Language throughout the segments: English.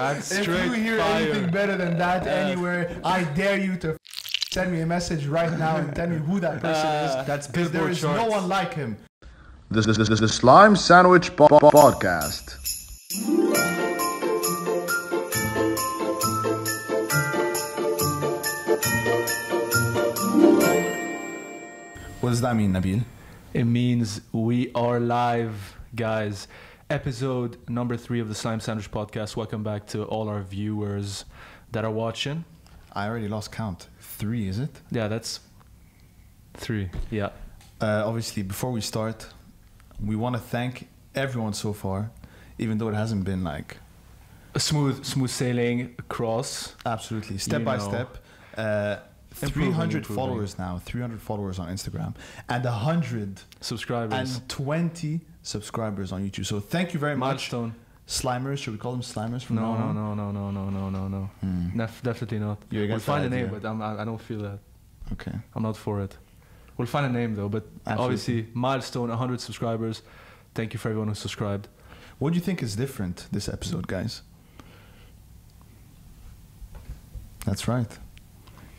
That's if you hear fire. anything better than that Yeah. anywhere, I dare you to send me a message right now and tell me who that person Uh, is. that's Because there Billboard is no one like him. The, the, the, the Slime Sandwich po- po- Podcast. What does that mean, Nabil? It means we are live, guys. Episode number three of the Slime Sandwich podcast. Welcome back to all our viewers that are watching. I already lost count. Three, is it? Yeah, that's three. Yeah. Uh, obviously, before we start, we want to thank everyone so far, even though it hasn't been like A smooth, smooth sailing across. absolutely step by know. step. Uh, 300 improving. followers now, 300 followers on Instagram, and 100 Subscribers. Subscribers on YouTube. So thank you very much, Milestone. Slimers. Should we call them Slimers from No, now no, on? no, no, no, no, no, no, no. Hmm. Def- definitely not. You're We'll find a name, idea. but I'm, I I don't feel that. Okay. I'm not for it. We'll find a name though, but Absolutely. obviously milestone 100 subscribers. Thank you for everyone who subscribed. What do you think is different this episode, guys? That's right.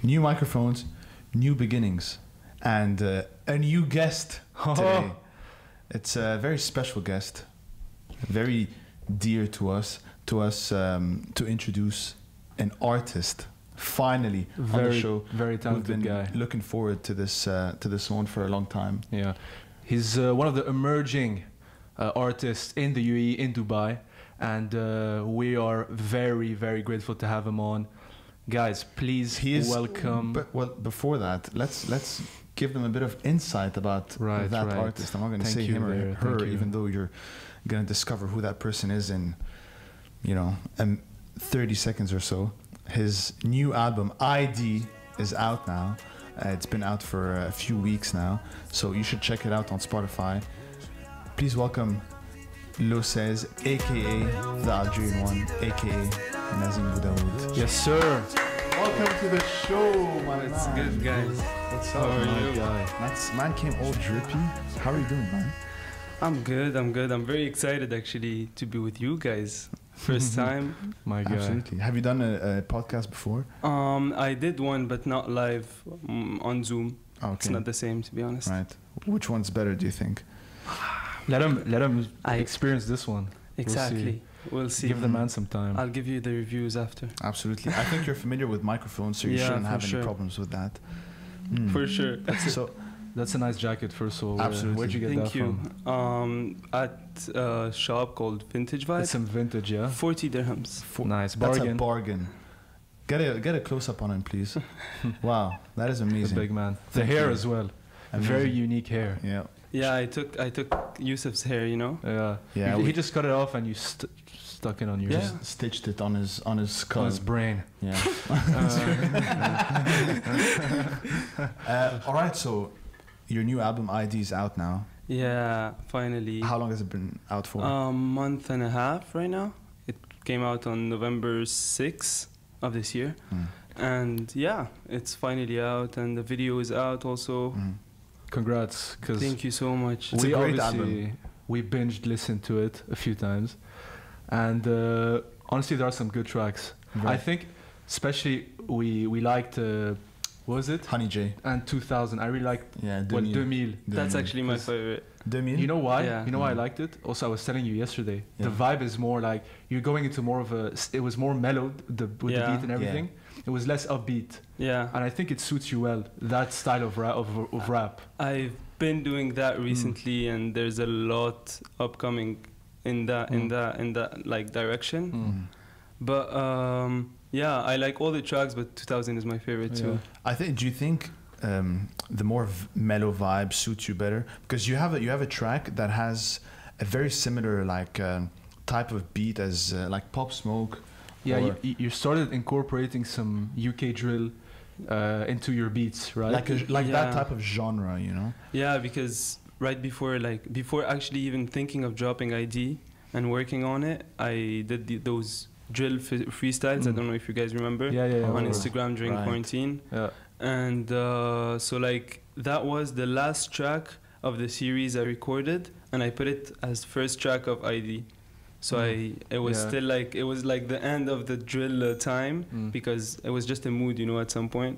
New microphones, new beginnings, and uh, a new guest today. It's a very special guest, very dear to us. To us, um, to introduce an artist. Finally, on the Very, show. very We've talented been guy. looking forward to this uh, to this one for a long time. Yeah, he's uh, one of the emerging uh, artists in the UAE in Dubai, and uh, we are very, very grateful to have him on. Guys, please He is welcome. But well, before that, let's let's give them a bit of insight about Right, that right. artist. I'm not going to say you him or her, thank you. even though you're going to discover who that person is in, you know, um, 30 seconds or so. His new album ID is out now. Uh, it's been out for a few weeks now, so you should check it out on Spotify. Please welcome Lo Says, aka the Algerian one, aka Nazim Boudaoud. yes, sir. Welcome to the show, my It's man. good, guys. What's How up, are man? you? guy. That's, man came all drippy. How are you doing, man? I'm good. I'm good. I'm very excited actually to be with you guys. First time. My guy. Absolutely. Have you done a, a podcast before? Um, I did one, but not live um, on Zoom. Oh, It's not the same, to be honest. Right. Which one's better, do you think? Let him, let him I- experience this one. Exactly. We'll see. Give the man some time. I'll give you the reviews after. Absolutely. I think you're familiar with microphones, so you Yeah, shouldn't have sure. any problems with that. Mm. For sure. So, That's a nice jacket, first of all. Absolutely. Where'd you get Thank that you. from? Um, at a shop called Vintage Vice. It's Vibe. some vintage, yeah. 40 dirhams. for, Nice that's a bargain. Get a get a close up on him, please. wow, that is The amazing. big man. The Thank hair you. as well. Amazing. Very unique hair. Yeah. Yeah, I took I took Yusuf's hair, you know. Yeah. Yeah, He, he just cut it off and you st- stuck it on your Yeah. Just stitched it on his on his skull. on his brain. Yeah. Uh, uh, all right. So, your new album ID is out now. Yeah, finally. How long has it been out for? A month and a half right now. It came out on November 6th of this year. Mm. And yeah, it's finally out and the video is out also. Mm. Congrats, because Thank you so much. It's a we great obviously album. we binged listened to it a few times, and uh, honestly, there are some good tracks. I think, especially we we liked uh, was it Honey J. and 2000. I really liked Yeah. what 2000. 2000. That's actually my favorite. 2000? You know why? Yeah. You know why I Mm. liked it? Also, I was telling you yesterday. The vibe is more like you're going into more of a. It was more mellow the, with the beat and everything. It was less upbeat, Yeah. and I think it suits you well. That style of rap. Of, of rap. I've been doing that Mm. recently and there's a lot upcoming in that in Mm. that in that like direction. Mm. But um yeah, I like all the tracks but 2000 is my favorite too. I think. Do you think um, the more v- mellow vibe suits you better? Because you have a you have a track that has a very similar like um, type of beat as uh, like Pop Smoke. Yeah, or you, you started incorporating some UK drill uh, into your beats, right? like a, like that type of genre. You know. Yeah, because right before like before actually even thinking of dropping ID and working on it, I did the, those drill f- freestyles. I Mm. don't know if you guys remember yeah, yeah, yeah. on. Instagram during Right. quarantine. Yeah. And uh, so like that was the last track of the series I recorded, and I put it as first track of ID. So Mm. I it was Yeah. still like it was like the end of the drill uh, time Mm. because it was just a mood, you know, at some point,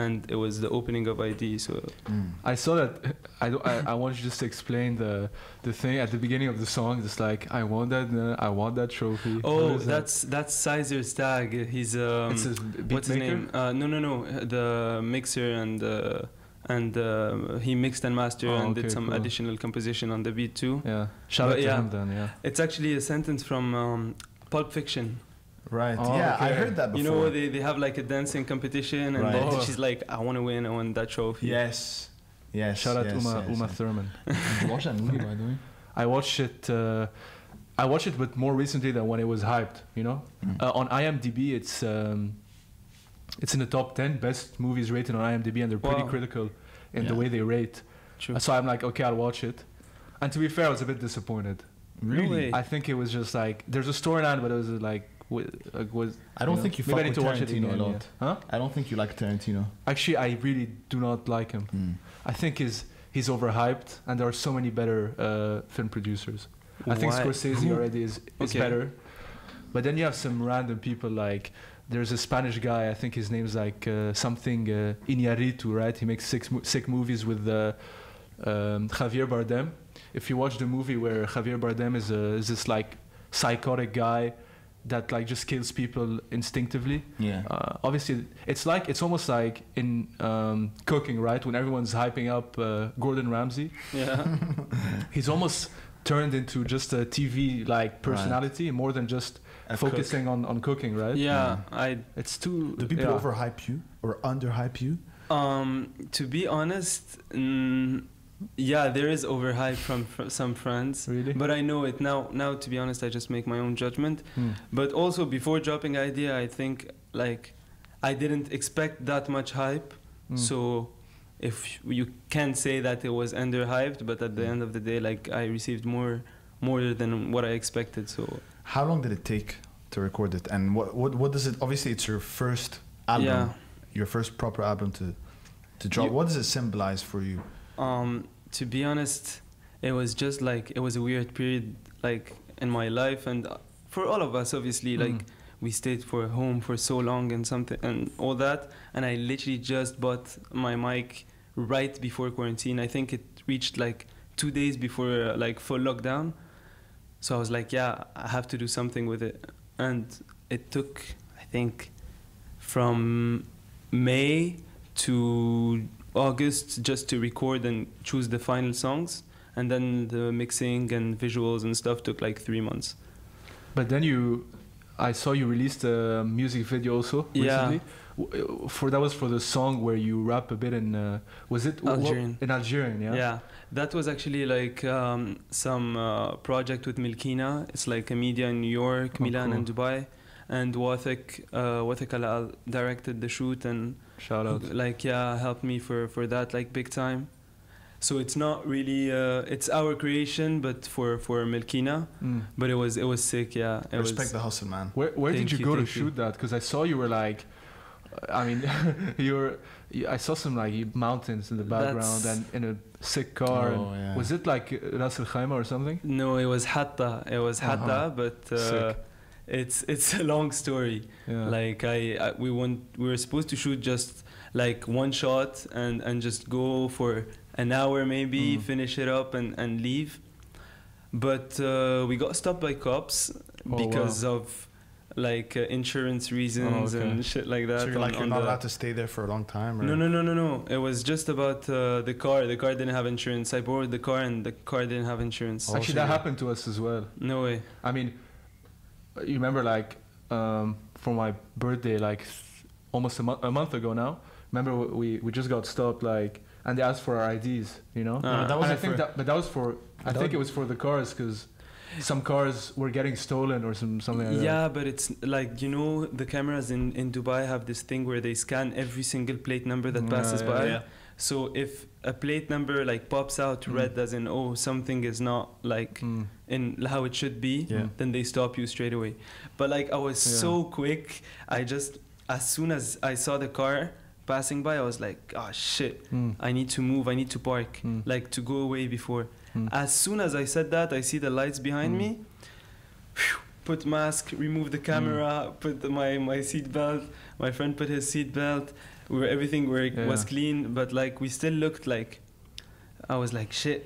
and it was the opening of ID. So Mm. I saw that. I, don't- I I want you just to explain the the thing at the beginning of the song. It's like I want that. Uh, I want that trophy. Oh, is that? that's that's Sizer Stag. He's um, what's his name? Uh, no, no, no. The mixer and uh, and uh, he mixed and mastered Oh, and okay, did some cool. additional composition on the beat too. Yeah. Shout But out to yeah. him then. Yeah. It's actually a sentence from um, Pulp Fiction. Right. Oh, yeah, I heard that before. You know, they, they have like a dancing competition, and Right. then Oh. she's like, "I want to win. I want that trophy." yes. Yes. Shout out yes, Uma yes, Uma yes. Thurman. Did you watch that movie, by the way? I watched it. Uh, I watched it, but more recently than when it was hyped. You know, Mm. uh, on IMDb, it's um, it's in the top ten best movies rated on IMDb, and they're pretty Wow. critical in the way they rate. True. So I'm like, okay, I'll watch it. And to be fair, I was a bit disappointed. Really? way. I think it was just like there's a storyline, but it was like, like was. I don't know, think you maybe I fuck with to watch it Tarantino a lot. yeah. Huh? I don't think you like Tarantino. Actually, I really do not like him. Mm. I think he's he's overhyped, and there are so many better uh, film producers. I think Why? Scorsese already is, is Okay. better. But then you have some random people like there's a Spanish guy. I think his name's like uh, something uh, Iñárritu, right? He makes six mo- sick movies with uh, um, Javier Bardem. If you watch the movie where Javier Bardem is, a, is this like psychotic guy that like just kills people instinctively. Yeah. Uh, obviously, it's like it's almost like in um, cooking, right? When everyone's hyping up uh, Gordon Ramsay, Yeah. he's almost turned into just a TV like personality more than just A focusing on, on cooking, right? yeah. I It's too. Do people yeah. overhype you or underhype you? um to be honest, mm, yeah, there is overhype from fr- some friends. Really? But I know it now. Now, to be honest, I just make my own judgment. Hmm. But also before dropping ID, I think like I didn't expect that much hype. Hmm. So if you can say that it was underhyped, but at the Mm. end of the day, like I received more more than what I expected. So How long did it take to record it? And what what, what does it? Obviously, it's your first album, yeah. your first proper album to to drop. You- what does it symbolize for you? Um, to be honest, it was just like it was a weird period, like in my life, and uh, for all of us, obviously, like Mm. we stayed for home for so long and something and all that, and I literally just bought my mic right before quarantine. I think it reached like two days before uh, like full lockdown, so I was like, yeah, I have to do something with it, and it took, I think, from May to August just to record and choose the final songs, and then the mixing and visuals and stuff took like three months. But then you, I saw you released a music video also Yeah. recently. W- For that was for the song where you rap a bit in. Uh, was it what- Algerian. in Algerian? Yeah. Yeah, that was actually like um, some uh, project with Milkina. It's like a media in New York, Oh, Milan, cool. and Dubai. And Wathik, uh, Wathik Al directed the shoot and Shout out. like yeah helped me for for that like big time. So it's not really uh, it's our creation, but for for Milkina. Mm. But it was it was sick. Yeah, it Respect was. the hustle, man. Where where did you, you, go to thank you. shoot that? Because I saw you were like, I mean, you're. you- I saw some like mountains in the background That's- and in a sick car. Oh, yeah. Was it like Ras Al Khaimah or something? No, it was Hatta. It was Uh-huh. Hatta, but uh, it's it's a long story. Yeah. Like I, I we want we were supposed to shoot just like one shot and and just go for an hour maybe, Mm. finish it up and and leave. But uh, we got stopped by cops Oh, because of like uh, insurance reasons okay. and shit like that. so you're on- like you're not the- allowed to stay there for a long time. Or? no, no, no, no, no. It was just about uh, the car. The car didn't have insurance. I borrowed the car, and the car didn't have insurance. Oh, Actually, that you- happened to us as well. No way. I mean, you remember like um, for my birthday, like th- almost a, mo- a month ago now. Remember we we just got stopped like, and they asked for our IDs, you know. Uh, that and I wasn't think that, but that was for. I That think was- it was for the cars because some cars were getting stolen or some something like that. Yeah, but it's like you know the cameras in in Dubai have this thing where they scan every single plate number that Yeah, passes yeah, by. yeah. So if a plate number like pops out Mm. red as in oh something is not like Mm. in how it should be, Yeah. then they stop you straight away. But like I was Yeah. so quick, I just as soon as I saw the car passing by, I was like, oh shit, Mm. I need to move, I need to park, Mm. like to go away before. Mm. As soon as I said that, I see the lights behind Mm. me. phew, put mask, remove the camera, put the, my my seat belt. My friend put his seat belt. We were everything were, was clean, but like we still looked like. I was like, shit.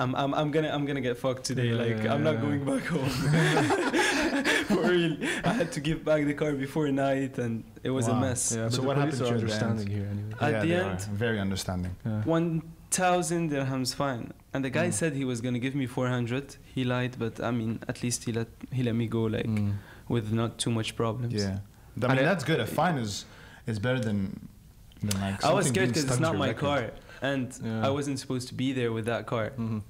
I'm, I'm, I'm gonna, I'm gonna get fucked today. Yeah, like, yeah, I'm not yeah. going back home. For real, I had to give back the car before night, and it was a mess. Yeah, but So what police happened are during the end? understanding here anyway. At yeah, the end- are very understanding. Yeah. One thousand dirhams fine, and the guy Mm. said he was gonna give me four hundred. He lied, but I mean, at least he let he let me go like Mm. with not too much problems. Yeah, I mean it- that's good. A fine is is better than than like. I was something scared being because stuck it's to not your my record. car, and Yeah. I wasn't supposed to be there with that car. Mhm.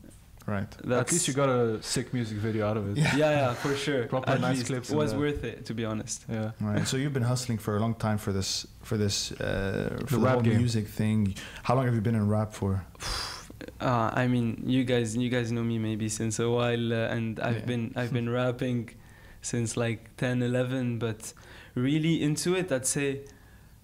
Right. That's, At least you got a sick music video out of it. Yeah. yeah, yeah, for sure. Proper At nice clips It was worth it, to be honest. Yeah. Right. so you've been hustling for a long time for this for this uh, for the, rap whole game. music thing. How long have you been in rap for? Uh, I mean, you guys, you guys know me maybe since a while, uh, and I've Yeah. been, I've been rapping since like 10, 11, but really into it, I'd say,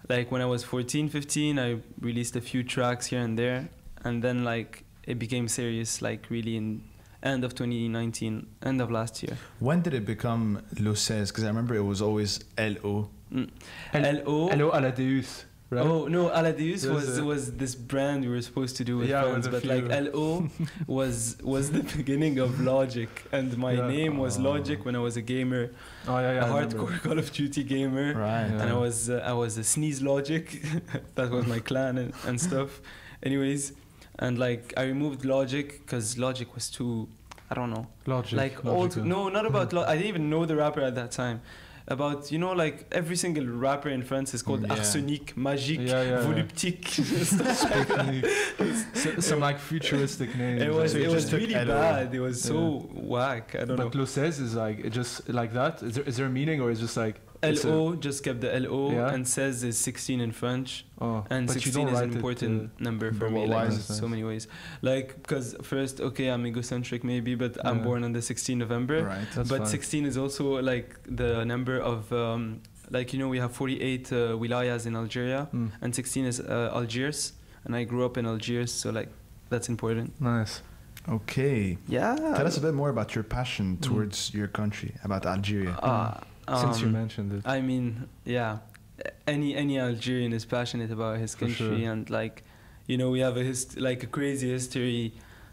like when I was 14, 15, I released a few tracks here and there, and then like it became serious, like really in end of 2019, end of last year. When did it become Luces? Because I remember it was always L O. Mm. L- LO. Hello, Aladeus. Right? Oh no, Aladeus was a- was this brand we were supposed to do with Yeah, friends, with but like. LO was was the beginning of Logic, and my Yeah. name was Logic when I was a gamer, Oh yeah, yeah. a I remember. hardcore Call of Duty gamer, Right. Yeah. and I was uh, I was a Sneeze Logic, that was my clan and, and stuff. Anyways, and like I removed Logic because Logic was too, I don't know, Logic. like old. No, not about. Lo- I didn't even know the rapper at that time. About you know like every single rapper in France is called Mm, yeah. Arsenic, Magique, Yeah, yeah. Voluptique. So- some like futuristic names. It was it was really bad. It was so whack. I don't But know. Luces is like it just like that. Is there is there a meaning or is just like a- LO just kept the LO Yeah. and says is 16 in French oh, and but you 16 don't is an it, important uh, number for me like in so many ways like because first okay I'm egocentric maybe but I'm born on the 16th November Right. that's but fine. 16 is also like the number of um, like you know we have 48 uh, wilayas in Algeria Mm, and 16 is uh, Algiers and I grew up in Algiers so like that's important nice. Okay. yeah Tell us a bit more about your passion Mm. towards your country, about Algeria. uh, Since you um, mentioned it. I mean, yeah, any any Algerian is passionate about his country, sure. and like, you know, we have a hist- like a crazy history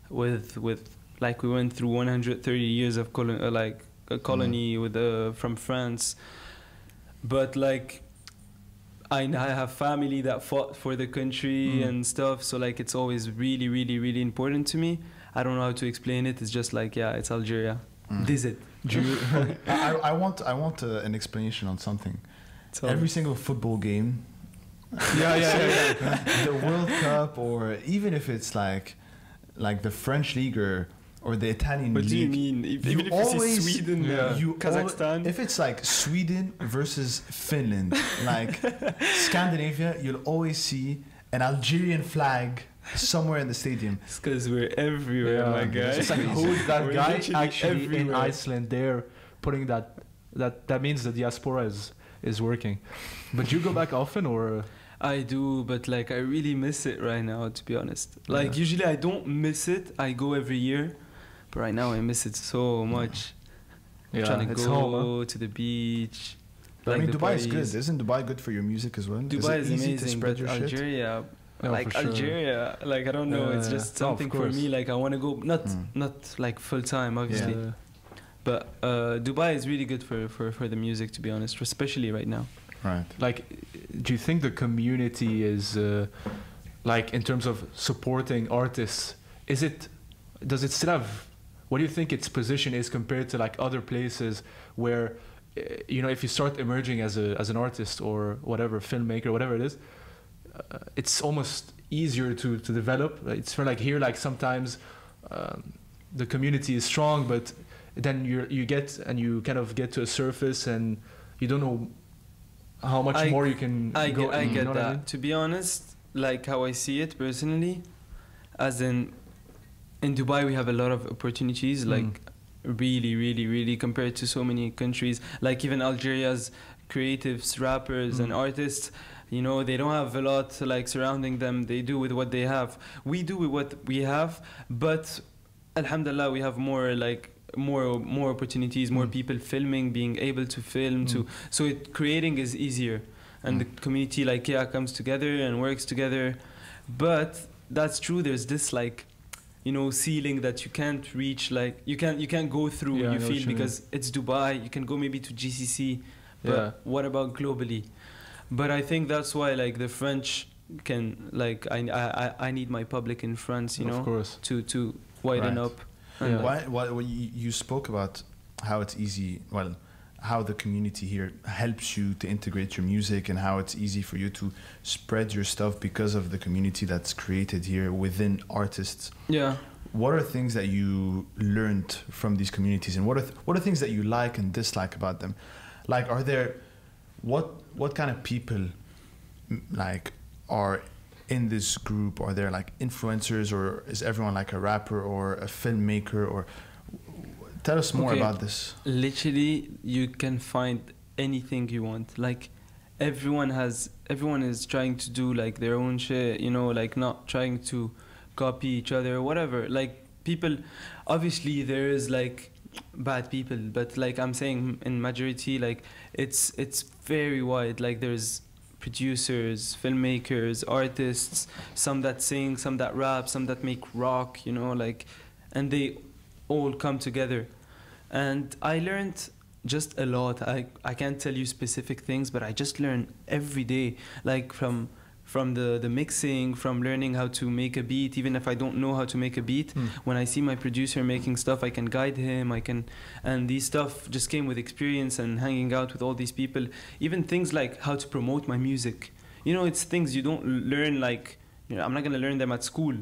with with like we went through 130 years of colon- uh, like a colony with uh, from France, but like. I, I have family that fought for the country Mm. and stuff, so like it's always really, really, really important to me. I don't know how to explain it. It's just like yeah, it's Algeria. Mm. This it. Do you, I, I- I want I want uh, an explanation on something. So Every single football game, yeah, yeah, yeah, yeah. the World Cup, or even if it's like like the French league or, or the Italian what do you league. mean? If, you even if you see always- Sweden, Yeah. You Kazakhstan. al- if it's like Sweden versus Finland, like Scandinavia, you'll always see an Algerian flag somewhere in the stadium. It's because we're everywhere, Yeah. my guy. It's like who's that We're guy literally actually in everywhere. Iceland there putting that that that means the diaspora is is working. But you go back often or I do, but like I really miss it right now, to be honest. Like Yeah. usually I don't miss it. I go every year, but right now I miss it so much. yeah, Trying to it's go home, huh? to the beach. I mean, the Dubai is good. Isn't Dubai good for your music as well? Dubai is, is, it easy amazing, to spread but your shit? Algeria, Yeah, like for sure. Algeria, like I don't know. Yeah, it's just Oh, of something for me. Like I want to go, not Mm. not like full time, obviously. Yeah. But uh, Dubai is really good for, for, for the music, to be honest, especially right now. Right. Like, do you think the community is uh, like in terms of supporting artists? Is it does it still have? What do you think its position is compared to like other places where, uh, you know, if you start emerging as a as an artist or whatever filmmaker, whatever it is, uh, it's almost easier to to develop. It's for like here, like sometimes um, the community is strong, but then you you get and you kind of get to a surface and you don't know how much I- more you can I go. get, I get that. mean? To be honest, like how I see it personally, as in, in Dubai we have a lot of opportunities. Mm. Like, really, really, really compared to so many countries. Like even Algeria's creatives, rappers, and Mm. artists. You know, they don't have a lot like surrounding them. They do with what they have. We do with what we have, but Alhamdulillah, we have more like more more opportunities, more Mm. people filming, being able to film, to Mm. so it creating is easier, and the community like yeah comes together and works together, but that's true. There's this like. You know, ceiling that you can't reach, like you can't you can't go through. Yeah, you feel because it's Dubai. You can go maybe to GCC, but Yeah. what about globally? But I think that's why like the French can like I I I- I need my public in France, you of know, course. to to widen Right. up. And, Yeah. Why, why, why you, you spoke about how it's easy, well, how the community here helps you to integrate your music and how it's easy for you to spread your stuff because of the community that's created here within artists. Yeah. What are things that you learned from these communities and what are, th- what are things that you like and dislike about them? Like, are there, what, what kind of people like are in this group? Are there like influencers or is everyone like a rapper or a filmmaker or tell us more Okay. about this. literally you can find anything you want like everyone has everyone is trying to do like their own shit you know like not trying to copy each other or whatever like people obviously there is like bad people but like i'm saying in majority like it's it's very wide. Like there's producers filmmakers artists some that sing some that rap some that make rock you know like and they all come together. And i learned just a lot. I i can't tell you specific things but i just learn every day like from from the the mixing from learning how to make a beat even if i don't know how to make a beat Mm. when i see my producer making stuff i can guide him i can and these stuff just came with experience and hanging out with all these people. Even things like how to promote my music. You know it's things you don't learn like you know i'm not going to learn them at school.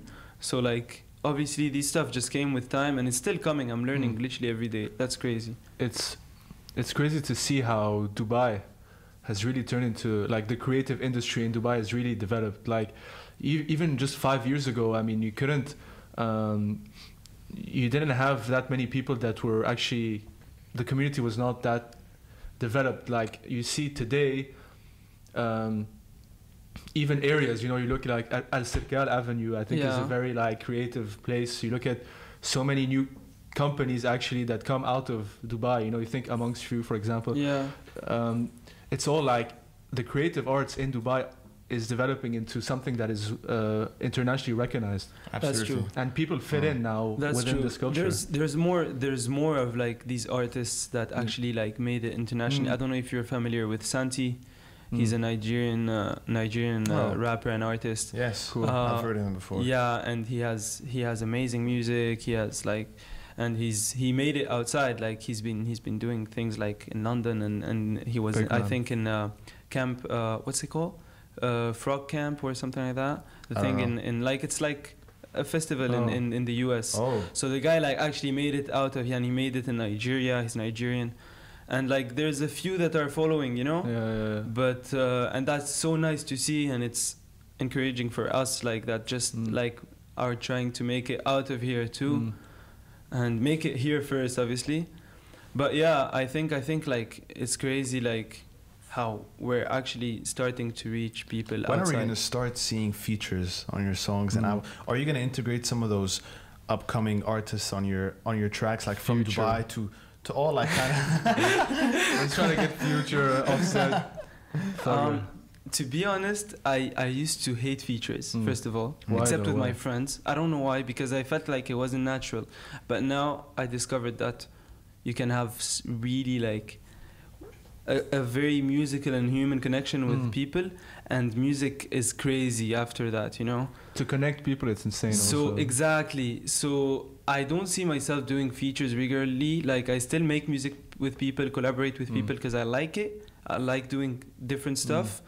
So like obviously these stuff just came with time and it's still coming. I'm learning Mm. literally every day. That's crazy. It's it's crazy to see how Dubai has really turned into like the creative industry in Dubai has really developed. Like e- even just five years ago, I mean, you couldn't, um, you didn't have that many people that were actually, the community was not that developed. Like you see today, um, even areas, you know, you look like at Al Sirkal Avenue, I think is a very like creative place. You look at so many new companies actually that come out of Dubai. You know, you think amongst you, for example. yeah Um, it's all like the creative arts in Dubai is developing into something that is uh, internationally recognized, That's true. and people fit Oh. in now That's within true. this culture. There's there's more there's more of like these artists that Mm. actually like made it internationally. Mm. I don't know if you're familiar with Santi. He's Mm. a Nigerian uh, Nigerian uh, Oh. rapper and artist. Yes, Cool. Uh, I've heard him before. Yeah, and he has he has amazing music. He has like, and he's he made it outside. Like he's been he's been doing things like in London and and he was Big I man. think in uh, camp uh, what's it called, uh, Frog Camp or something like that. The I thing don't in in like it's like a festival in, Oh. in in the U.S. Oh, So the guy like actually made it out of and he made it in Nigeria. He's Nigerian, and like there's a few that are following, you know. yeah, yeah, yeah. But uh, and that's so nice to see, and it's encouraging for us like that. Just Mm. like are trying to make it out of here too, Mm. And make it here first, obviously. But yeah, I think I think like it's crazy like how we're actually starting to reach people when are we going to start seeing features on your songs? And Mm. how, are you going to integrate some of those upcoming artists on your on your tracks, like from Future. Dubai to to all like kind of? Let's try to get future offset. Um, to be honest, I, I used to hate features, Mm. first of all, Why except with my friends. I don't know why, because I felt like it wasn't natural. But now I discovered that you can have really like a, a very musical and human connection with Mm. people, and music is crazy after that, you know? to connect people, it's insane. So also. exactly. So I don't see myself doing features regularly. Like I still make music with people, collaborate with Mm. people because I like it. I like doing different stuff.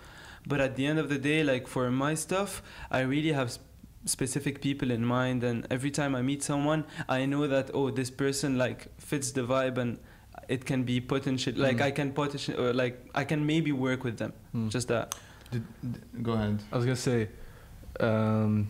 But at the end of the day, like for my stuff, I really have s- specific people in mind. And every time I meet someone, I know that oh, this person like fits the vibe and it can be potential. Like Mm. I can potential, or like I can maybe work with them. Mm. Just that. Did, go ahead. I was gonna say, um,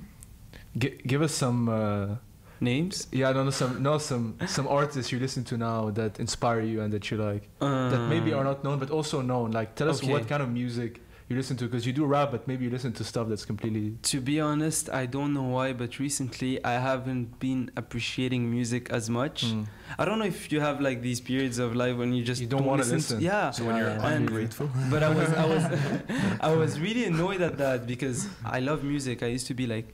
gi- give us some. Uh, Names. yeah, I don't know some no some some artists you listen to now that inspire you and that you like that maybe Uh, are not known but also known. Like, tell us okay. what kind of music you listen to? Because you do rap, but maybe you listen to stuff that's completely. To be honest, I don't know why, but recently I haven't been appreciating music as much. Mm. I don't know if you have like these periods of life when you just You don't wanna to listen. Yeah, So when you're Yeah, ungrateful, but I was I was I was really annoyed at that because I love music. I used to be like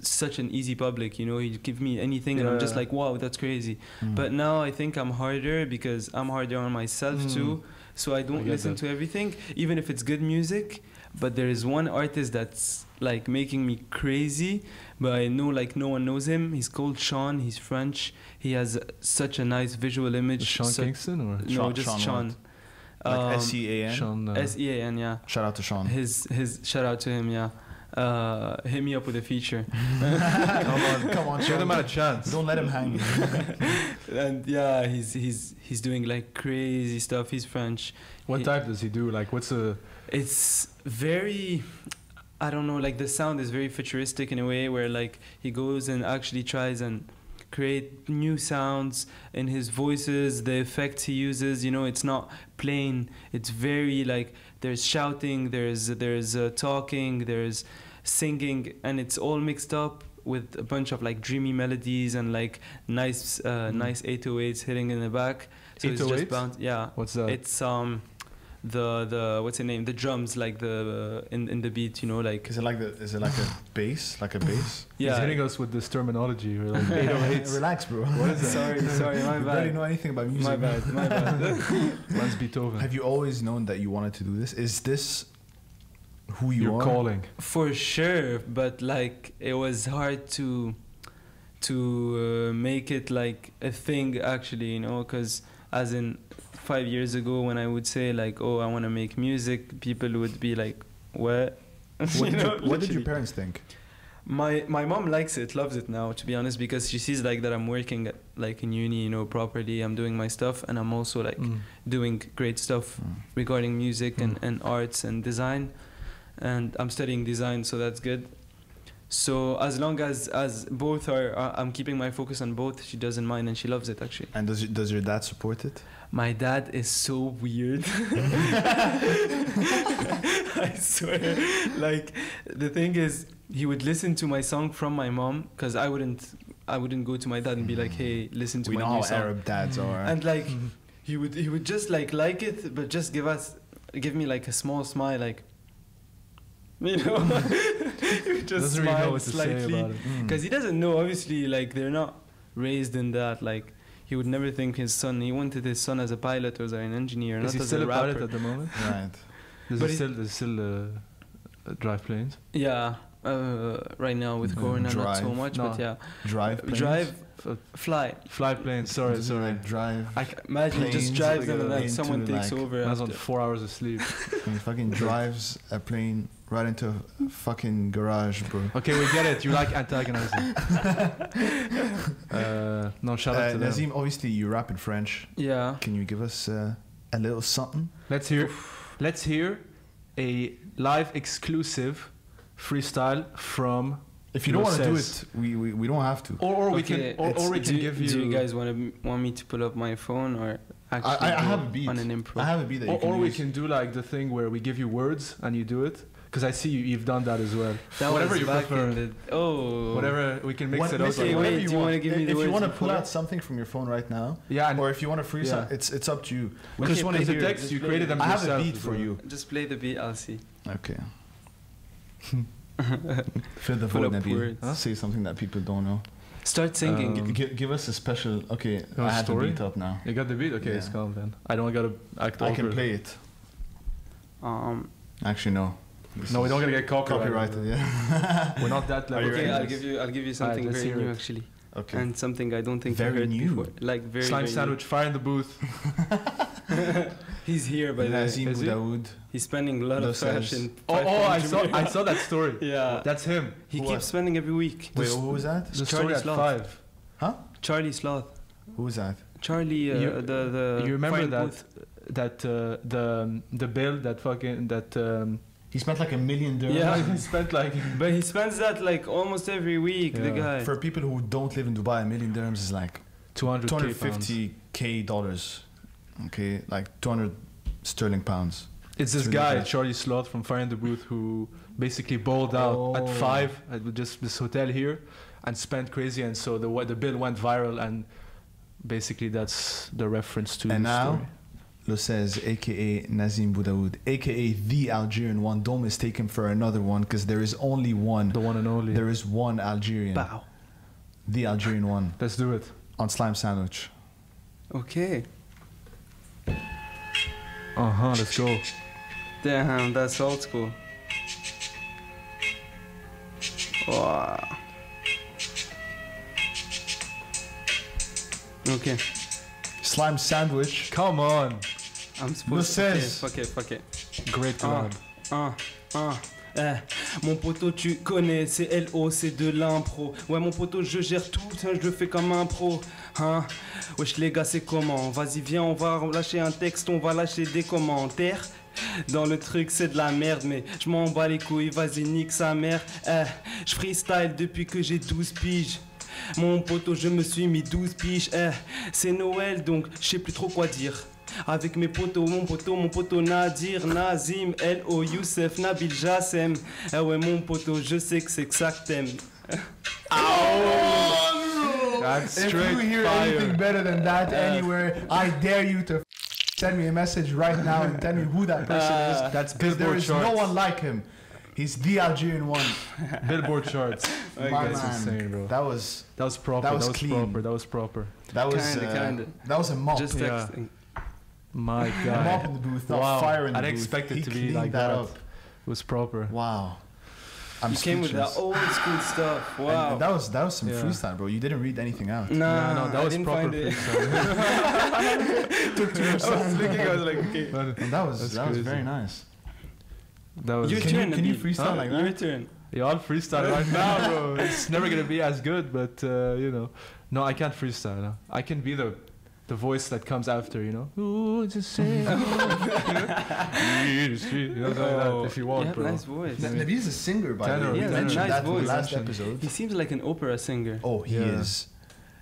such an easy public, you know. You give me anything and I'm just like, wow, that's crazy. Mm. But now I think I'm harder because I'm harder on myself Mm. too. So I don't I listen that. to everything, even if it's good music. But there is one artist that's like making me crazy, but I know like no one knows him. He's called Sean. He's French. He has such a nice visual image. Sean Su- Kingston or No, Sean- just Sean Sean. like Um, S E A N. Sean? Uh, S E A N. Yeah. Shout out to Sean. His his shout out to him. Yeah. Uh, hit me up with a feature. come on, come on, Give Sean. them a chance. Don't let him hang. and yeah, he's he's he's doing like crazy stuff. He's French. What He- type does he do? Like, what's a? It's very I don't know, like the sound is very futuristic in a way where like he goes and actually tries and create new sounds in his voices, the effects he uses, you know, it's not plain. It's very like there's shouting, there's there's uh, talking, there's singing and it's all mixed up with a bunch of like dreamy melodies and like nice uh, Mm. nice 808s hitting in the back. So it's 808s? just bounce yeah. What's that? It's um the the what's the name? The drums like the uh, in in the beat, you know, like Is it like the? Is it like a bass? Like a bass? Yeah. He's hitting us with this terminology. We're like 808s. Relax, bro. What is that? sorry, sorry, my You barely bad. know anything about music. My bad, my bad. Runs Beethoven. Have you always known that you wanted to do this? Is this who you You're are? calling. For sure, but like it was hard to to uh, make it like a thing actually, you know, because as in five years ago when I would say like, oh, I want to make music, people would be like, what? What, You did, know, your, what did your parents think? My my mom likes it, loves it now, to be honest, because she sees like that I'm working at, like in uni, you know, properly. I'm doing my stuff, and I'm also like Mm. doing great stuff regarding music and, Mm. and arts and design, and I'm studying design, so that's good. So as long as as both are, uh, I'm keeping my focus on both. She doesn't mind, and she loves it actually. And does does your dad support it? My dad is so weird. I swear. Like the thing is, he would listen to my song from my mom because I wouldn't. I wouldn't go to my dad and be like, "Hey, listen to we my know new song." Arab dads are. And like, he would he would just like like it, but just give us give me like a small smile, like. You know, he just Doesn't really know smile what slightly about it. Mm. because he doesn't know. Obviously, like they're not raised in that. Like he would never think his son. He wanted his son as a pilot or as an engineer, Is not he as still a a rapper. pilot at the moment? right. Does But he he- still, does he still uh, uh, drive planes? Yeah, uh, right now with Mm, Corona, not so drive. much, but yeah, Drive. Planes? drive, F- fly. fly planes. Sorry, Does sorry. Like drive. I c- Imagine he just Planes, drives them and uh, then someone takes like- over. I was on after. four hours of sleep. he fucking drives a plane right into a fucking garage, bro. Okay, we get it. You like antagonizing. uh, no, shout out Uh, to them. Nazim, obviously you rap in French. Yeah. Can you give us uh, a little something? Let's hear. Let's hear a live exclusive freestyle from. If you don't want to do it, we, we, we don't have to. Or, or we can. Or, or we do, can give you. Do you guys want to want me to pull up my phone or actually I, I have a beat. on an improv? I have a beat that you Or, can or we can do like the thing where we give you words and you do it. Because I see you, you've done that as well. That whatever you prefer. the, oh. Whatever we can mix What- it up. listen, Okay, like wait, you do you want. wanna give me the If you want to pull out something from your phone right now, Yeah, and or if you want to freeze, Yeah. it's it's up to you. We because just want to the text you created it. them I have a beat for you. Just play the beat. I'll see. Okay. Fill the Pull void, up Nabil. Huh? Say something that people don't know. Start singing. Um, G- give us a special. Okay, know I a have story? the beat up now. You got the beat? Okay, it's Yeah. calm then. I don't gotta act I can play it. um. Actually, no. This No, we don't gotta get copyrighted. copyrighted. Yeah. We're not that level. Okay. I'll give you. I'll give you something let's very hear new actually, okay. and something I don't think Very you heard new. before. Like very. Slime very sandwich, fire in the booth. He's here, by the way. Nazim Is he? He's spending a lot No of cash sense. in. Oh, five oh, I saw, I saw that story. Yeah. That's him. He Who keeps spending every week. Wait, who was that? The Charlie story at Sloth. five. Charlie Sloth. Who was that? Charlie, uh, You- the the. you remember that booth. that uh, the the bill that fucking that um, He spent like a million dirhams. Yeah. he spent like But he spends that like almost every week. The guy. For people who don't live in Dubai, a million dirhams is like 200 250k dollars. Okay, like 200 sterling pounds. It's this really guy, bad. Charlie Sloth from Fire in the Booth, who basically bowled out at Oh. five at just this hotel here and spent crazy. And so the, the bill went viral. And basically, that's the reference to And the now? story. Lo says, aka Nazim Boudaoud, aka the Algerian one. Don't mistake him for another one because there is only one. The one and only. There is one Algerian. Bow. The Algerian one Let's do it. on Slime Sandwich. Okay. Uh huh. Let's go. Damn, that's old school. Wow. Okay, Slime Sandwich. Come on. I'm Lo supposed to. says. Okay, fuck it, fuck it. Great collab. Un, un, eh. Mon poteau, tu connais, c'est LO, c'est de l'impro. Ouais, mon poteau, je gère tout, je le fais comme un pro. Hein? Wesh, les gars, c'est comment? Vas-y, viens, on va lâcher un texte, on va lâcher des commentaires. Dans le truc, c'est de la merde, mais je m'en bats les couilles, vas-y, nique sa mère. Eh, je freestyle depuis que j'ai 12 piges. Mon poteau, je me suis mis 12 piges. Eh, c'est Noël, donc je sais plus trop quoi dire. Avec mes potos, mon poteau, mon poteau Nadir, Nazim, L.O. Youssef, Nabil Jassem. Eh ouais, mon poteau, je sais que c'est que ça que t'aimes. That's If you hear fire. anything better than that anywhere, I dare you to send me a message right now and tell me who that person Uh, is. That's Because there Billboard is no one like him. He's the Algerian one. Billboard charts. My That's man. insane, bro. That was That was proper. That That was was, clean. proper. That was proper. that was Kinda, uh, kinda. that was a mop. Just yeah. Texting. My a God. mop in the booth, not Wow. fire in the I didn't booth. expect it he to be like that, that. up. It was proper. Wow. I'm You came with that old school stuff. And Wow. that was that was some Yeah. freestyle, bro. You didn't read anything out. No, no, that I was didn't proper find freestyle. Took two I was looking, I was like, okay. And that was That's that was very nice. that was. Your Can you- turn, can you Nabil. freestyle Huh? like Your that? turn. Yeah, I'll freestyle right now, bro. It's never gonna be as good, but uh, you know, no, I can't freestyle. No. I can be the, the voice that comes after, you know. Ooh, it's a sin. you know, like that, if you want, yeah, bro. nice voice. Na- Nabil's a singer, by the Tenor, way. We yeah, mentioned nice that in voice. the last Mentioned. episode. He seems like an opera singer. Oh, he Yeah. is.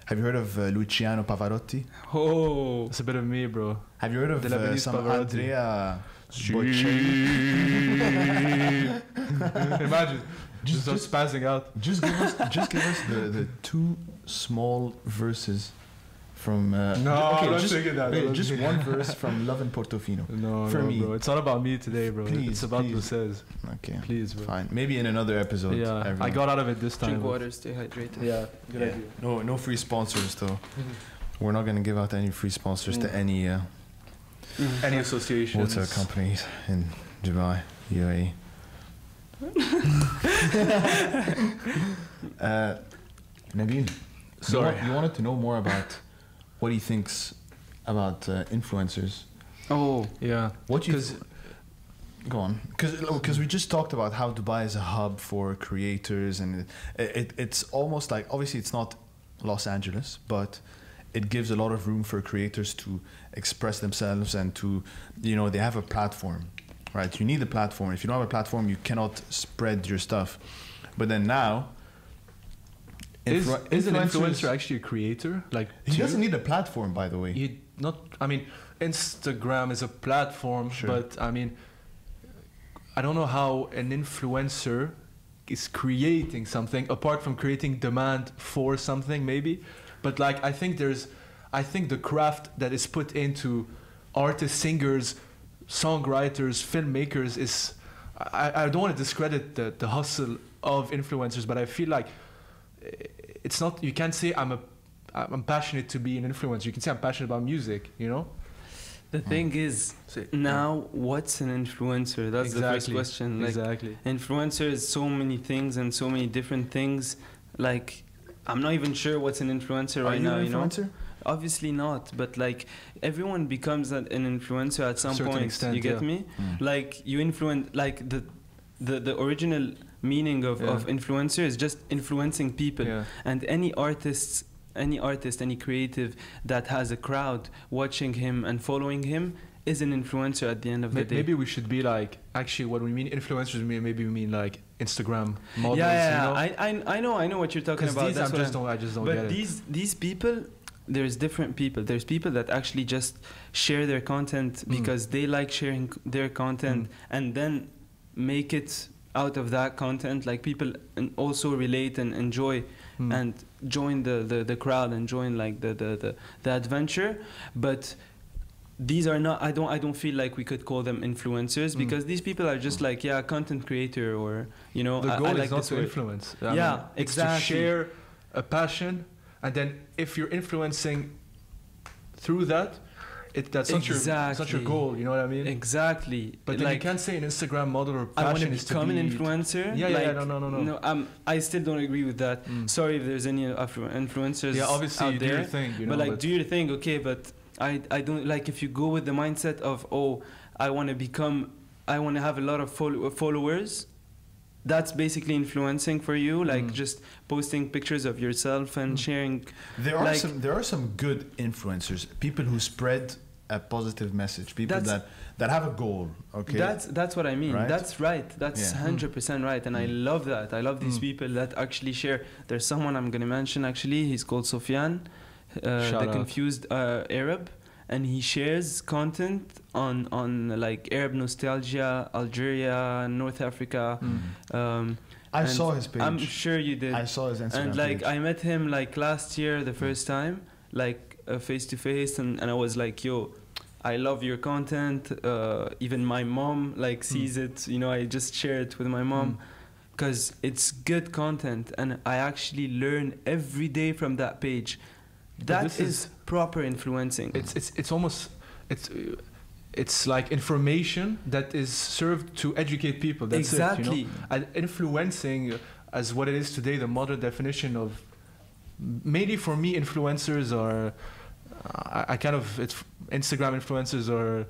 Have you heard of uh, Luciano Pavarotti? Oh. It's a bit of me, bro. Have you heard of The uh, some Pavarotti. Andrea Bocelli? Imagine, just, Just- just spazzing out. Just give us, just give us the, the two small verses from. Uh, No, okay, I'm not just, that, okay, just one verse from Love in Portofino. No, For no, me. bro. It's not about me today, bro. Please, it's about please. Lucez. Okay, Please, bro. fine. Maybe in another episode. Yeah, I got out of it this time. Drink but- water, stay hydrated. Yeah, good Yeah. idea. No, no free sponsors though. We're not gonna give out any free sponsors to Mm. any uh, Mm. Any associations? water companies in Dubai, UAE. uh, Nabil, Sorry. You, wa- you wanted to know more about what he thinks about uh, influencers. Oh. Yeah. What you 'Cause- go on? Because we just talked about how Dubai is a hub for creators, and it, it, it's almost like obviously it's not Los Angeles, but it gives a lot of room for creators to express themselves and to you know they have a platform, right? You need a platform. If you don't have a platform, you cannot spread your stuff. But then now. Is, influ- is an influencer actually a creator? Like He to- doesn't need a platform, by the way. You not. I mean, Instagram is a platform, Sure. but I mean, I don't know how an influencer is creating something apart from creating demand for something, maybe. But like, I think there's, I think the craft that is put into artists, singers, songwriters, filmmakers is. I, I don't want to discredit the, the hustle of influencers, but I feel like it's not. You can't say I'm a I'm passionate to be an influencer. You can say I'm passionate about music, you know? The thing is, now what's an influencer? That's the first question. Like, exactly. influencer is so many things and so many different things. Like, I'm not even sure what's an influencer Are right you now. an You know, influencer? obviously not. But like, everyone becomes an an influencer at some Certain point. extent, you get yeah. me? Mm. Like, you influence. Like the the the original meaning of, Yeah. of influencer is just influencing people Yeah. and any artists any artist any creative that has a crowd watching him and following him is an influencer at the end of May- the day Maybe we should be like actually what we mean influencers. Maybe we mean like Instagram models. yeah, yeah, you know? I, I i know i know what you're talking about these that's I what just I'm- don't. I just don't but get it. these these people there's different people. There's people that actually just share their content Mm. because they like sharing their content and then make it out of that content. Like people also relate and enjoy Mm. and join the, the, the crowd and join like the, the, the, the adventure. But these are not I don't I don't feel like we could call them influencers Mm. because these people are just like yeah content creator or you know the goal I is like not to influence. I Yeah, mean, it's to share a passion, and then if you're influencing through that, it that's not your it's not your Exactly. goal. You know what I mean? Exactly. But then like, you can't say an Instagram model or I want to passion is to become an influencer. Yeah, yeah, yeah, like, no, no, no, no. um, I still don't agree with that. Mm. Sorry if there's any influencers Yeah, obviously out you do there. your thing, you know. but like, do your thing, okay? But I, I don't like if you go with the mindset of, oh, I want to become, I want to have a lot of follow- followers. That's basically influencing for you, like Mm. just posting pictures of yourself and Mm. sharing. There are Like- some there are some good influencers, people who spread a positive message, people That's- that that have a goal. Okay, That's that's what I mean. Right? That's right. That's Yeah. hundred percent right, and I Mm. love that. I love these Mm. people that actually share. There's someone I'm gonna mention actually. He's called Sofyan, uh, the out. confused uh, Arab, and he shares content on on like Arab nostalgia, Algeria, North Africa. Mm. Um, I and saw his page. I'm sure you did. I saw his Instagram and like page. I met him like last year the first time, like uh, face to face, and and I was like, yo. I love your content. Uh, even my mom like Mm. sees it. You know, I just share it with my mom because it's good content, and I actually learn every day from that page. That is, is- proper influencing. It's it's it's almost it's uh, it's like information that is served to educate people. That's exactly. it. You know? And influencing, as what it is today, the modern definition of mainly for me, influencers are. I, I kind of it's Instagram influencers are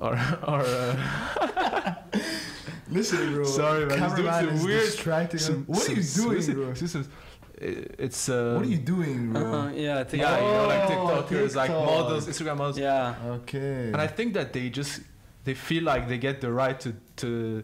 are are. Uh, Listen, bro. Sorry, man, he's doing Cameraman some is weird- distracting some- him. What are you doing, listen, bro? listen, it's uh, What are you doing, bro? Uh-huh, yeah, I think yeah, you know, like Oh, TikTokers, like models, Instagram models. yeah. Okay. and I think that they just they feel like they get the right to to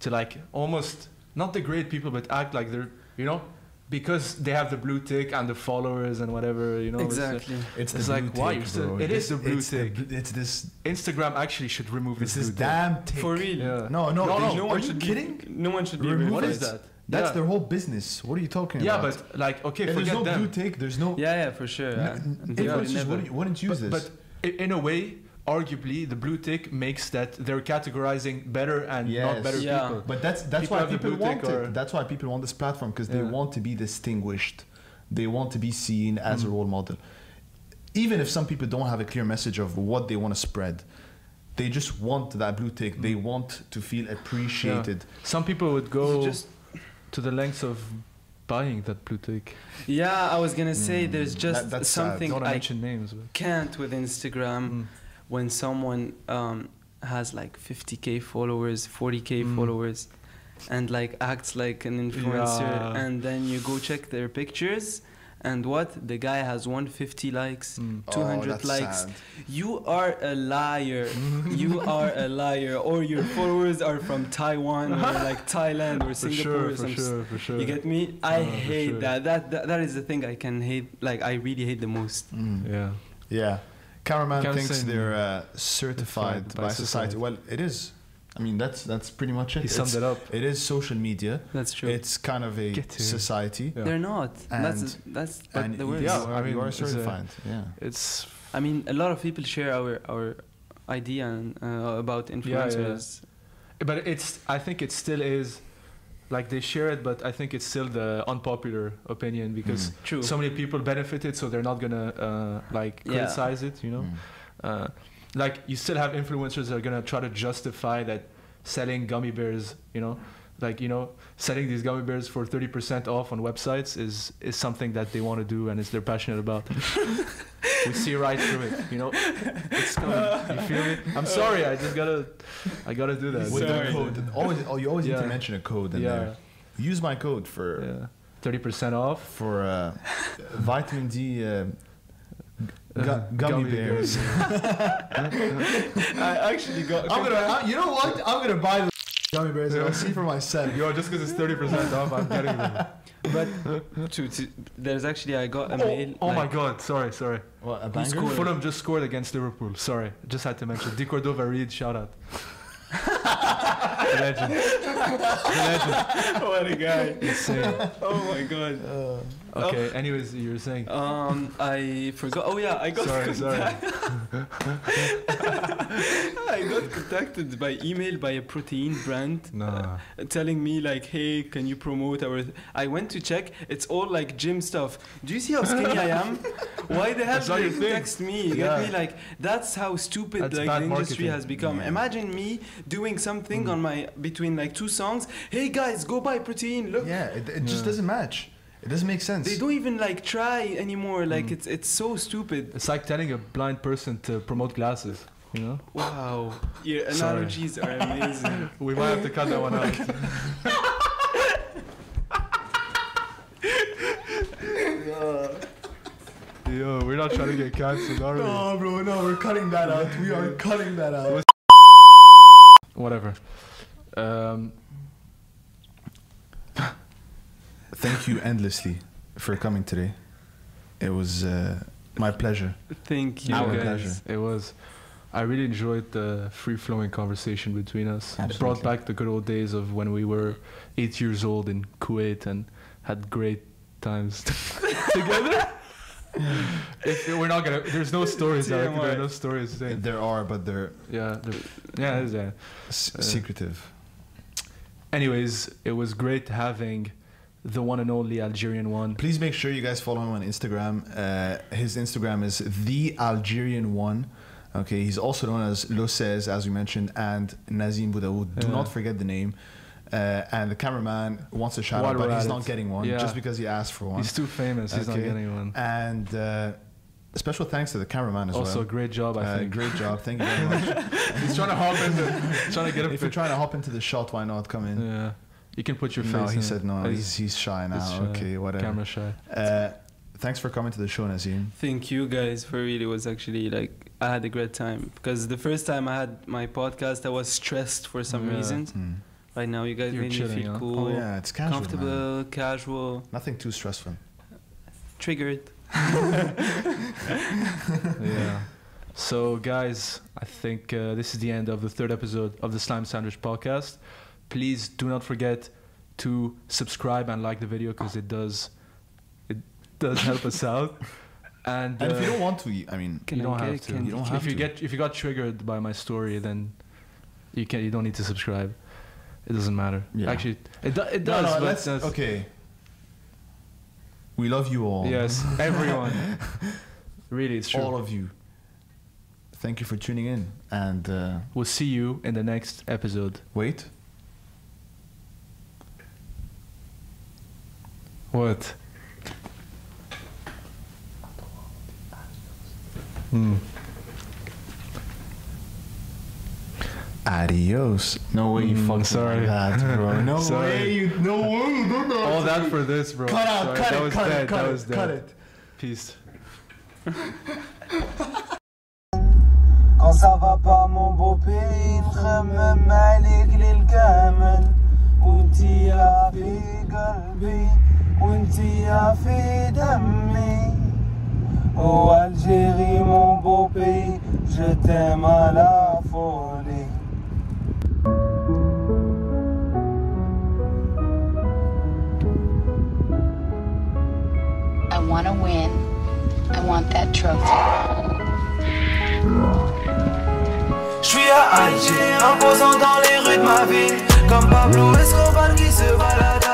to like almost not degrade people but act like they're you know because they have the blue tick and the followers and whatever you know uh, exactly. it's, it's the like, blue why tick, you're still- it is the blue it's tick. bl- it's this. Instagram actually should remove this this blue tick. damn tick. For real. Yeah. No, no, No, they- no, are one you should be- kidding? No one should be. Remove What it. is that? That's yeah. their whole business. What are you talking yeah, about? Yeah, but like okay, If there's no them. blue tick. There's no. Yeah, yeah, for sure. Yeah. N- And they would Influencers never- wouldn't, wouldn't use but, this. but in a way, arguably, the blue tick makes that they're categorizing better and Yes. not better Yeah. people. But that's that's People why people want it. or- That's why people want this platform because they want to be distinguished. They want to be seen as a Mm. role model. Even if some people don't have a clear message of what they want to spread, they just want that blue tick. They Mm. want to feel appreciated. Some people would go just to the lengths of buying that blue tick. yeah, I was gonna say Mm. there's just That- that's sad. something I names. Can't with Instagram Mm. When someone um, has like 50k followers, 40k Mm. followers, and like acts like an influencer, Yeah. and then you go check their pictures, and what the guy has 150 likes. Mm. 200 oh, likes. sad. You are a liar. you are a liar. Or your followers are from Taiwan or like Thailand or For Singapore sure, or for sure, for sure. You get me? I Oh, hate sure. that. that. That that is the thing I can hate. Like I really hate the most. Mm. Yeah. Yeah. Cameraman Can't thinks they're uh, certified Certified by by society. society. Well, it is. I mean, that's that's pretty much it. He summed It's- it up. It is social media. That's true. It's kind of a society. Yeah. They're not. that's And- that's but and the word. yeah, is- I mean, you are it's a- certified. yeah. It's I mean, a lot of people share our our idea and, uh, about yeah. influencers. but it's I think it still is like they share it, but I think it's still the unpopular opinion because Mm. True. so many people benefited, so they're not gonna uh, like Yeah. criticize it. You know, Mm. uh, like you still have influencers that are gonna try to justify that selling gummy bears. You know, like you know, selling these gummy bears for thirty percent off on websites is is something that they want to do and is they're passionate about. we see right through it. You know, it's coming. You feel me? I'm sorry. I just gotta, I gotta do that. With Sorry. the code, always, oh, you always need to mention a code in yeah, there. Use my code for yeah. Thirty percent off. for uh, vitamin D uh, gu- Uh, gummy, bears. I actually got. I'm gonna, I- you know what? I'm gonna buy the Gummy bears. I'll see for myself. Yo, just because it's 30% off, I'm getting them. But to, to, there's actually I got a oh, mail. Oh, oh my god, sorry, sorry. What a Who banger? Fulham just scored against Liverpool. Sorry, just had to mention. De Cordova-Reid, shout out. the legend. The legend. what a guy! Insane. Oh my god. Uh, Okay, anyways, you were saying. Um, I forgot. Oh yeah, I got Sorry, sorry. I got contacted by email by a protein brand Nah. telling me like, "Hey, can you promote our?" Th-? I went to check. It's all like gym stuff. Do you see how skinny I am? Why the hell did you text me? Yeah. get me? Like that's how stupid That's like the industry marketing. has become. Yeah. Imagine me doing something Mm. on my between like two songs. Hey guys, go buy protein. Look. Yeah, it, it just doesn't match. It doesn't make sense. They don't even like try anymore. Like Mm. it's it's so stupid. It's like telling a blind person to promote glasses, you know? Wow, your Sorry. analogies are amazing. We might have to cut that one out. Yo, we're not trying to get cancelled, are we? No, bro, no, we're cutting that out. We are cutting that out. Whatever. Um, Thank you endlessly for coming today. It was uh, my pleasure. Thank you, Our guys. pleasure. It was. I really enjoyed the free flowing conversation between us. It Absolutely. brought back the good old days of when we were eight years old in Kuwait and had great times together. if we're not gonna, there's no stories. There are no stories. to say. There are, but they're Yeah, there- yeah, it is, yeah. s- Uh, secretive. Anyways, it was great having the one and only Algerian one. Please make sure you guys follow him on Instagram. Uh, his Instagram is the Algerian one. Okay, he's also known as Loses, as we mentioned, and Nazim Boudaoud. Do Yeah. not forget the name. Uh, and the cameraman wants a shout While out, but he's not it. getting one Yeah. just because he asked for one. He's too famous. He's not getting one. And uh, special thanks to the cameraman as Also, well. Also, great job, I Uh, think. great job. Thank you very much. He's trying to hop in, the, trying to get a if you're trying to hop into the shot, why not come in? Yeah, you can put your face. no, he in said no. He's He's, he's shy now. shy. Okay, whatever. camera shy. Uh, thanks for coming to the show, Nazim. Thank you guys for really it was actually like I had a great time because the first time I had my podcast I was stressed for some Yeah. reasons. Hmm. Right now you guys You're made me feel huh? cool, Oh yeah, it's casual. man. comfortable, casual, Nothing too stressful. triggered. yeah. So, guys, I think uh, this is the end of the third episode of the Slime Sandwich podcast. Please do not forget to subscribe and like the video because it does it does help us out. And, And if you uh, don't want to, I mean, you don't get- have to. You don't if have you to. get if you got triggered by my story, then you can you don't need to subscribe. It doesn't matter. Yeah. Actually, it, do, it does. no, but let's, okay. We love you all. Yes, everyone. really, it's true. all of you. Thank you for tuning in. And uh, we'll see you in the next episode. wait, What? Hmm. adios. No way you Mm, fucking sorry. like that, bro. No Sorry. way you. No way you did that. All that for this, bro. Cut out, Sorry, cut that it, was cut dead. it, cut that it, was cut dead. it. Peace. Quand ça va pas mon beau pays نخمم عليك للكامل وانتي يا في قلبي Ountia fait d'amener. Oh Algérie, mon beau pays, je t'aime à la folie. I want to win. I want that trophy. Je suis à Alger, imposant dans les rues de ma ville, comme Pablo Escobar qui se balade.